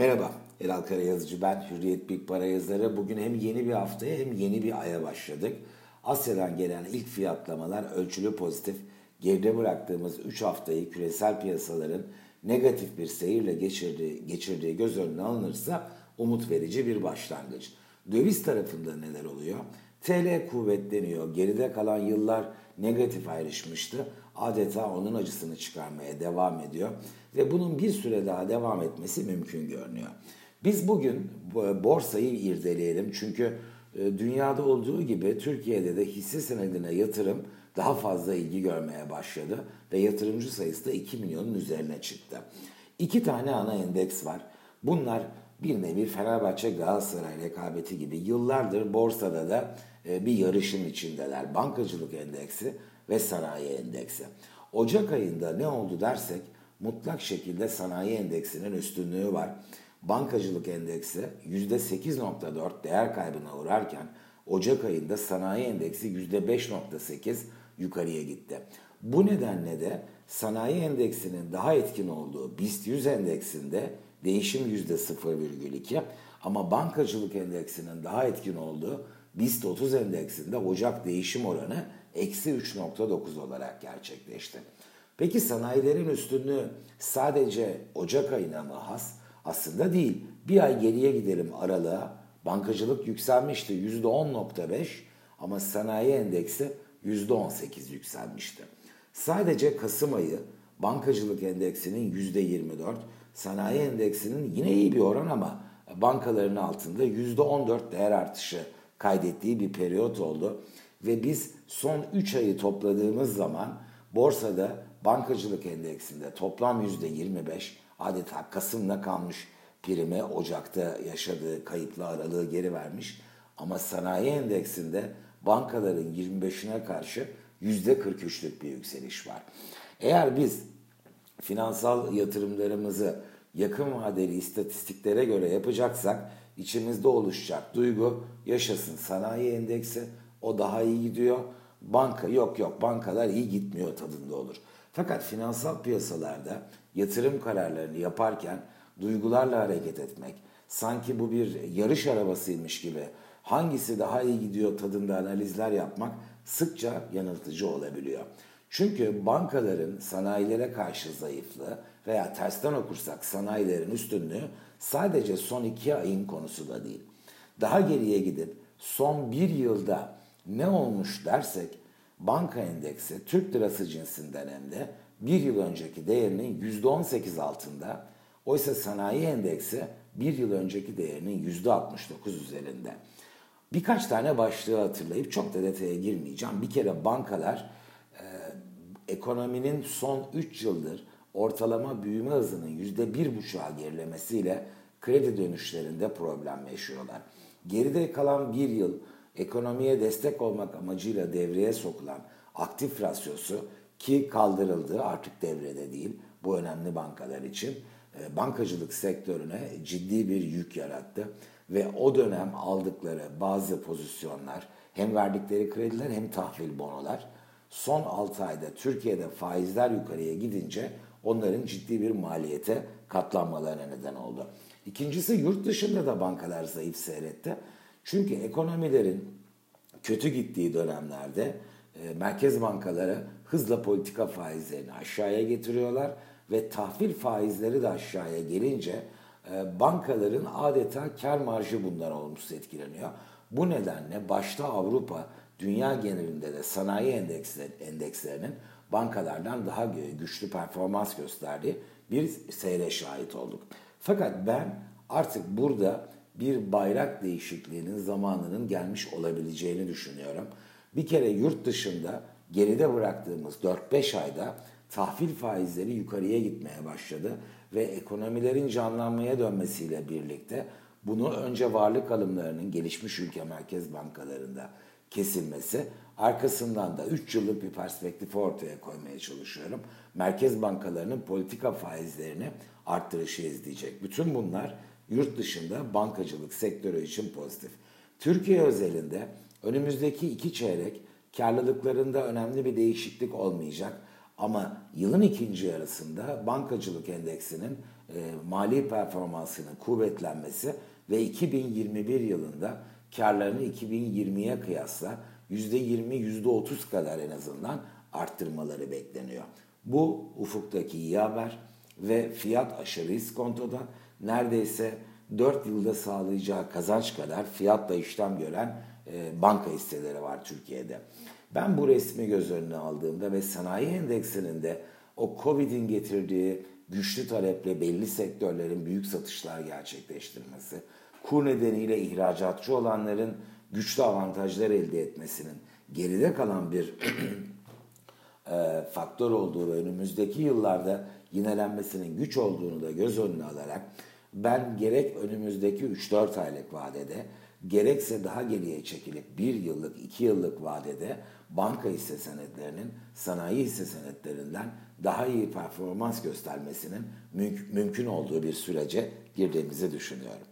Merhaba, Elal Karayazıcı ben, Hürriyet Big Para yazarı. Bugün hem yeni bir haftaya hem yeni bir aya başladık. Asya'dan gelen ilk fiyatlamalar ölçülü pozitif. Geride bıraktığımız 3 haftayı küresel piyasaların negatif bir seyirle geçirdiği, geçirdiği göz önüne alınırsa umut verici bir başlangıç. Döviz tarafında neler oluyor? TL kuvvetleniyor. Geride kalan yıllar negatif ayrışmıştı. Adeta onun acısını çıkarmaya devam ediyor. Ve bunun bir süre daha devam etmesi mümkün görünüyor. Biz bugün borsayı irdeleyelim. Çünkü e, dünyada olduğu gibi Türkiye'de de hisse senedine yatırım daha fazla ilgi görmeye başladı. Ve yatırımcı sayısı da 2 milyonun üzerine çıktı. İki tane ana endeks var. Bunlar bir nevi Fenerbahçe Galatasaray rekabeti gibi yıllardır borsada da e, bir yarışın içindeler. Bankacılık endeksi ve sanayi endeksi. Ocak ayında ne oldu dersek mutlak şekilde sanayi endeksinin üstünlüğü var. Bankacılık endeksi %8.4 değer kaybına uğrarken Ocak ayında sanayi endeksi %5.8 yukarıya gitti. Bu nedenle de sanayi endeksinin daha etkin olduğu BIST 100 endeksinde değişim %0,2 ama bankacılık endeksinin daha etkin olduğu BIST 30 endeksinde Ocak değişim oranı eksi 3.9 olarak gerçekleşti. Peki sanayilerin üstünlüğü sadece Ocak ayına mı has? Aslında değil. Bir ay geriye gidelim aralığa. Bankacılık yükselmişti %10.5 ama sanayi endeksi %18 yükselmişti. Sadece Kasım ayı bankacılık endeksinin %24, sanayi endeksinin yine iyi bir oran ama bankaların altında %14 değer artışı kaydettiği bir periyot oldu. Ve biz son 3 ayı topladığımız zaman borsada bankacılık endeksinde toplam %25 adeta Kasım'da kalmış primi Ocak'ta yaşadığı kayıplı aralığı geri vermiş. Ama sanayi endeksinde bankaların 25'ine karşı %43'lük bir yükseliş var. Eğer biz finansal yatırımlarımızı yakın vadeli istatistiklere göre yapacaksak içimizde oluşacak duygu yaşasın sanayi endeksi o daha iyi gidiyor. Banka yok yok bankalar iyi gitmiyor tadında olur. Fakat finansal piyasalarda yatırım kararlarını yaparken duygularla hareket etmek, sanki bu bir yarış arabasıymış gibi hangisi daha iyi gidiyor tadında analizler yapmak sıkça yanıltıcı olabiliyor. Çünkü bankaların sanayilere karşı zayıflığı veya tersten okursak sanayilerin üstünlüğü sadece son iki ayın konusu da değil. Daha geriye gidip son bir yılda ne olmuş dersek banka endeksi Türk lirası cinsinden hem de bir yıl önceki değerinin %18 altında oysa sanayi endeksi bir yıl önceki değerinin %69 üzerinde. Birkaç tane başlığı hatırlayıp çok da detaya girmeyeceğim. Bir kere bankalar e, ekonominin son 3 yıldır ortalama büyüme hızının %1,5'a gerilemesiyle kredi dönüşlerinde problem yaşıyorlar. Geride kalan bir yıl ekonomiye destek olmak amacıyla devreye sokulan aktif rasyosu ki kaldırıldı artık devrede değil bu önemli bankalar için e, bankacılık sektörüne ciddi bir yük yarattı ve o dönem aldıkları bazı pozisyonlar hem verdikleri krediler hem tahvil bonolar son 6 ayda Türkiye'de faizler yukarıya gidince onların ciddi bir maliyete katlanmalarına neden oldu. İkincisi yurt dışında da bankalar zayıf seyretti. Çünkü ekonomilerin kötü gittiği dönemlerde e, merkez bankaları hızla politika faizlerini aşağıya getiriyorlar ve tahvil faizleri de aşağıya gelince e, bankaların adeta kar marjı bundan olumsuz etkileniyor. Bu nedenle başta Avrupa, dünya genelinde de sanayi endeksler, endekslerinin bankalardan daha güçlü performans gösterdiği bir seyre şahit olduk. Fakat ben artık burada bir bayrak değişikliğinin zamanının gelmiş olabileceğini düşünüyorum. Bir kere yurt dışında geride bıraktığımız 4-5 ayda tahvil faizleri yukarıya gitmeye başladı ve ekonomilerin canlanmaya dönmesiyle birlikte bunu önce varlık alımlarının gelişmiş ülke merkez bankalarında kesilmesi, arkasından da 3 yıllık bir perspektif ortaya koymaya çalışıyorum. Merkez bankalarının politika faizlerini arttırışı izleyecek. Bütün bunlar yurt dışında bankacılık sektörü için pozitif. Türkiye özelinde önümüzdeki iki çeyrek karlılıklarında önemli bir değişiklik olmayacak. Ama yılın ikinci yarısında bankacılık endeksinin mali performansının kuvvetlenmesi ve 2021 yılında karlarını 2020'ye kıyasla %20, %30 kadar en azından arttırmaları bekleniyor. Bu ufuktaki iyi haber ve fiyat aşırı iskontoda neredeyse 4 yılda sağlayacağı kazanç kadar fiyatla işlem gören e, banka hisseleri var Türkiye'de. Ben bu resmi göz önüne aldığımda ve sanayi endeksinin de o Covid'in getirdiği güçlü taleple belli sektörlerin büyük satışlar gerçekleştirmesi, kur nedeniyle ihracatçı olanların güçlü avantajlar elde etmesinin geride kalan bir e, faktör olduğu ve önümüzdeki yıllarda yinelenmesinin güç olduğunu da göz önüne alarak ben gerek önümüzdeki 3-4 aylık vadede gerekse daha geriye çekilip 1 yıllık 2 yıllık vadede banka hisse senetlerinin sanayi hisse senetlerinden daha iyi performans göstermesinin mümkün olduğu bir sürece girdiğimizi düşünüyorum.